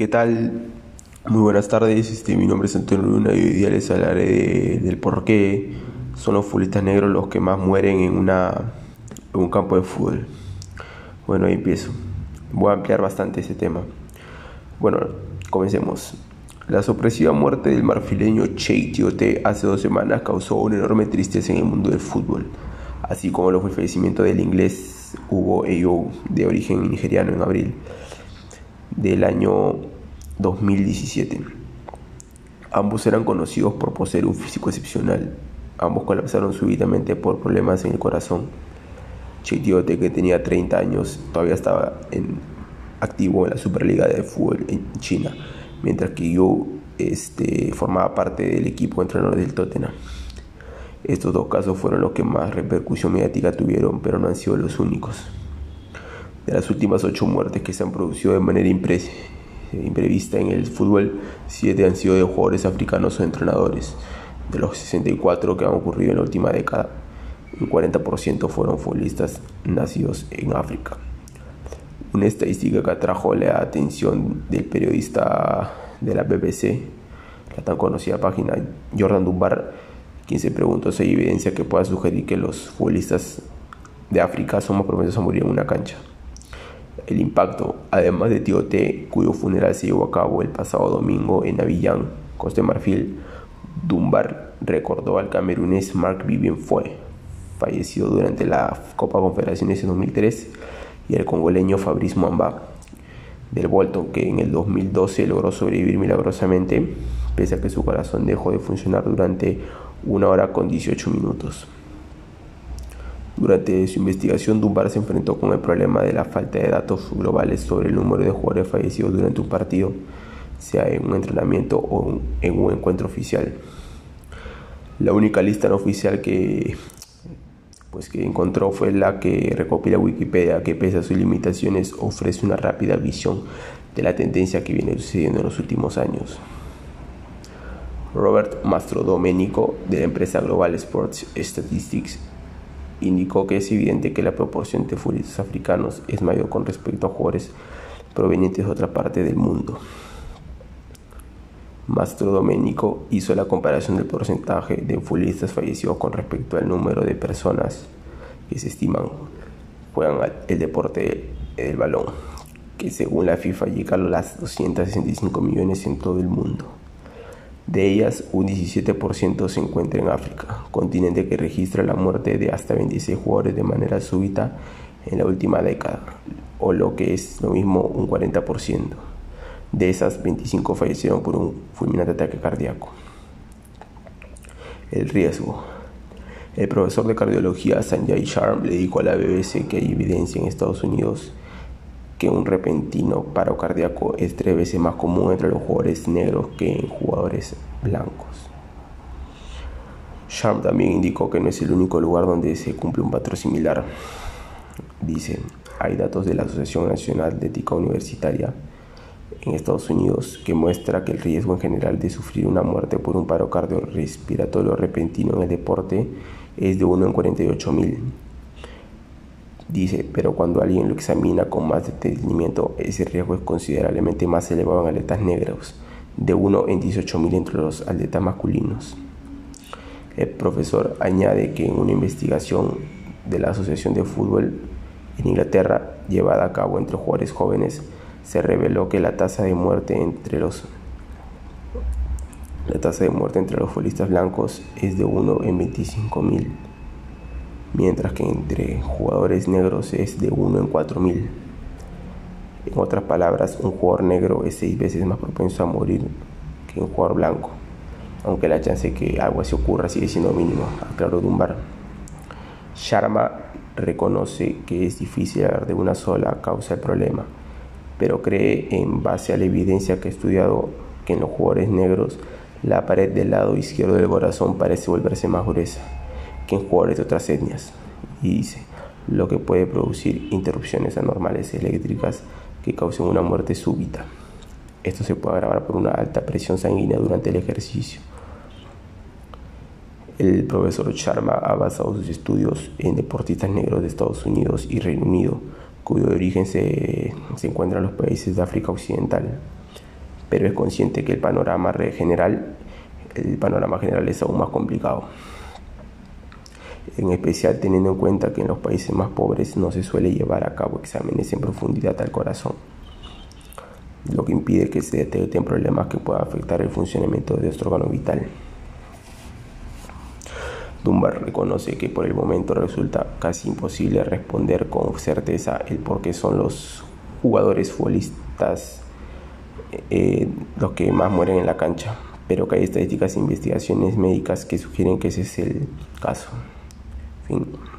¿Qué tal? Muy buenas tardes, este, mi nombre es Antonio Luna y hoy día les hablaré del por qué son los futbolistas negros los que más mueren en, una, en un campo de fútbol. Bueno, ahí empiezo. Voy a ampliar bastante ese tema. Bueno, comencemos. La sorpresiva muerte del marfileño Che Tiote hace dos semanas causó una enorme tristeza en el mundo del fútbol, así como lo fue el fallecimiento del inglés Hugo Eyo, de origen nigeriano, en abril del año 2017. Ambos eran conocidos por poseer un físico excepcional. Ambos colapsaron súbitamente por problemas en el corazón. Tiote, que tenía 30 años, todavía estaba en, activo en la Superliga de Fútbol en China mientras que yo este, formaba parte del equipo entrenador del Tottenham. Estos dos casos fueron los que más repercusión mediática tuvieron, pero no han sido los únicos. De las últimas ocho muertes que se han producido de manera imprevista en el fútbol, siete han sido de jugadores africanos o entrenadores. De los 64 que han ocurrido en la última década, un 40% fueron futbolistas nacidos en África una estadística que atrajo la atención del periodista de la BBC, la tan conocida página Jordan Dunbar, quien se preguntó si hay evidencia que pueda sugerir que los futbolistas de África son más propensos a morir en una cancha. El impacto, además de Tiote, cuyo funeral se llevó a cabo el pasado domingo en Avillán, Costa de Marfil, Dunbar recordó al camerunés Mark Vivien Foy, fallecido durante la Copa Confederaciones en 2003 y el congoleño Fabrice Mwamba del Bolton, que en el 2012 logró sobrevivir milagrosamente, pese a que su corazón dejó de funcionar durante una hora con 18 minutos. Durante su investigación, Dunbar se enfrentó con el problema de la falta de datos globales sobre el número de jugadores fallecidos durante un partido, sea en un entrenamiento o en un encuentro oficial. La única lista no oficial que pues que encontró fue la que recopila Wikipedia, que pese a sus limitaciones ofrece una rápida visión de la tendencia que viene sucediendo en los últimos años. Robert Mastrodomenico de la empresa Global Sports Statistics indicó que es evidente que la proporción de futbolistas africanos es mayor con respecto a jugadores provenientes de otra parte del mundo. Mastro Domenico hizo la comparación del porcentaje de futbolistas fallecidos con respecto al número de personas que se estiman juegan el deporte del balón, que según la FIFA llega a las 265 millones en todo el mundo. De ellas, un 17% se encuentra en África, continente que registra la muerte de hasta 26 jugadores de manera súbita en la última década, o lo que es lo mismo un 40%. De esas, 25 fallecieron por un fulminante ataque cardíaco. El riesgo. El profesor de cardiología Sanjay Sharm le dijo a la BBC que hay evidencia en Estados Unidos que un repentino paro cardíaco es tres veces más común entre los jugadores negros que en jugadores blancos. Sharm también indicó que no es el único lugar donde se cumple un patrón similar. Dice, hay datos de la Asociación Nacional de Ética Universitaria en Estados Unidos que muestra que el riesgo en general de sufrir una muerte por un paro cardiorrespiratorio repentino en el deporte es de 1 en 48 mil. Dice, pero cuando alguien lo examina con más detenimiento, ese riesgo es considerablemente más elevado en atletas negros, de 1 en 18 mil entre los atletas masculinos. El profesor añade que en una investigación de la Asociación de Fútbol en Inglaterra, llevada a cabo entre jugadores jóvenes, se reveló que la tasa de muerte entre los la tasa de muerte entre los futbolistas blancos es de 1 en 25 mil, mientras que entre jugadores negros es de 1 en 4 mil. En otras palabras, un jugador negro es seis veces más propenso a morir que un jugador blanco, aunque la chance de que algo así ocurra sigue siendo mínima, aclaró Dunbar. Sharma reconoce que es difícil hablar de una sola causa del problema, pero cree en base a la evidencia que ha estudiado que en los jugadores negros la pared del lado izquierdo del corazón parece volverse más gruesa que en jugadores de otras etnias. Y dice, lo que puede producir interrupciones anormales eléctricas que causen una muerte súbita. Esto se puede agravar por una alta presión sanguínea durante el ejercicio. El profesor Sharma ha basado sus estudios en deportistas negros de Estados Unidos y Reino Unido cuyo origen se, se encuentra en los países de África Occidental. pero es consciente que el panorama general, el panorama general es aún más complicado. En especial teniendo en cuenta que en los países más pobres no se suele llevar a cabo exámenes en profundidad al corazón, lo que impide que se detecten problemas que puedan afectar el funcionamiento de nuestro órgano vital. Dunbar reconoce que por el momento resulta casi imposible responder con certeza el por qué son los jugadores futbolistas eh, los que más mueren en la cancha, pero que hay estadísticas e investigaciones médicas que sugieren que ese es el caso. sleeping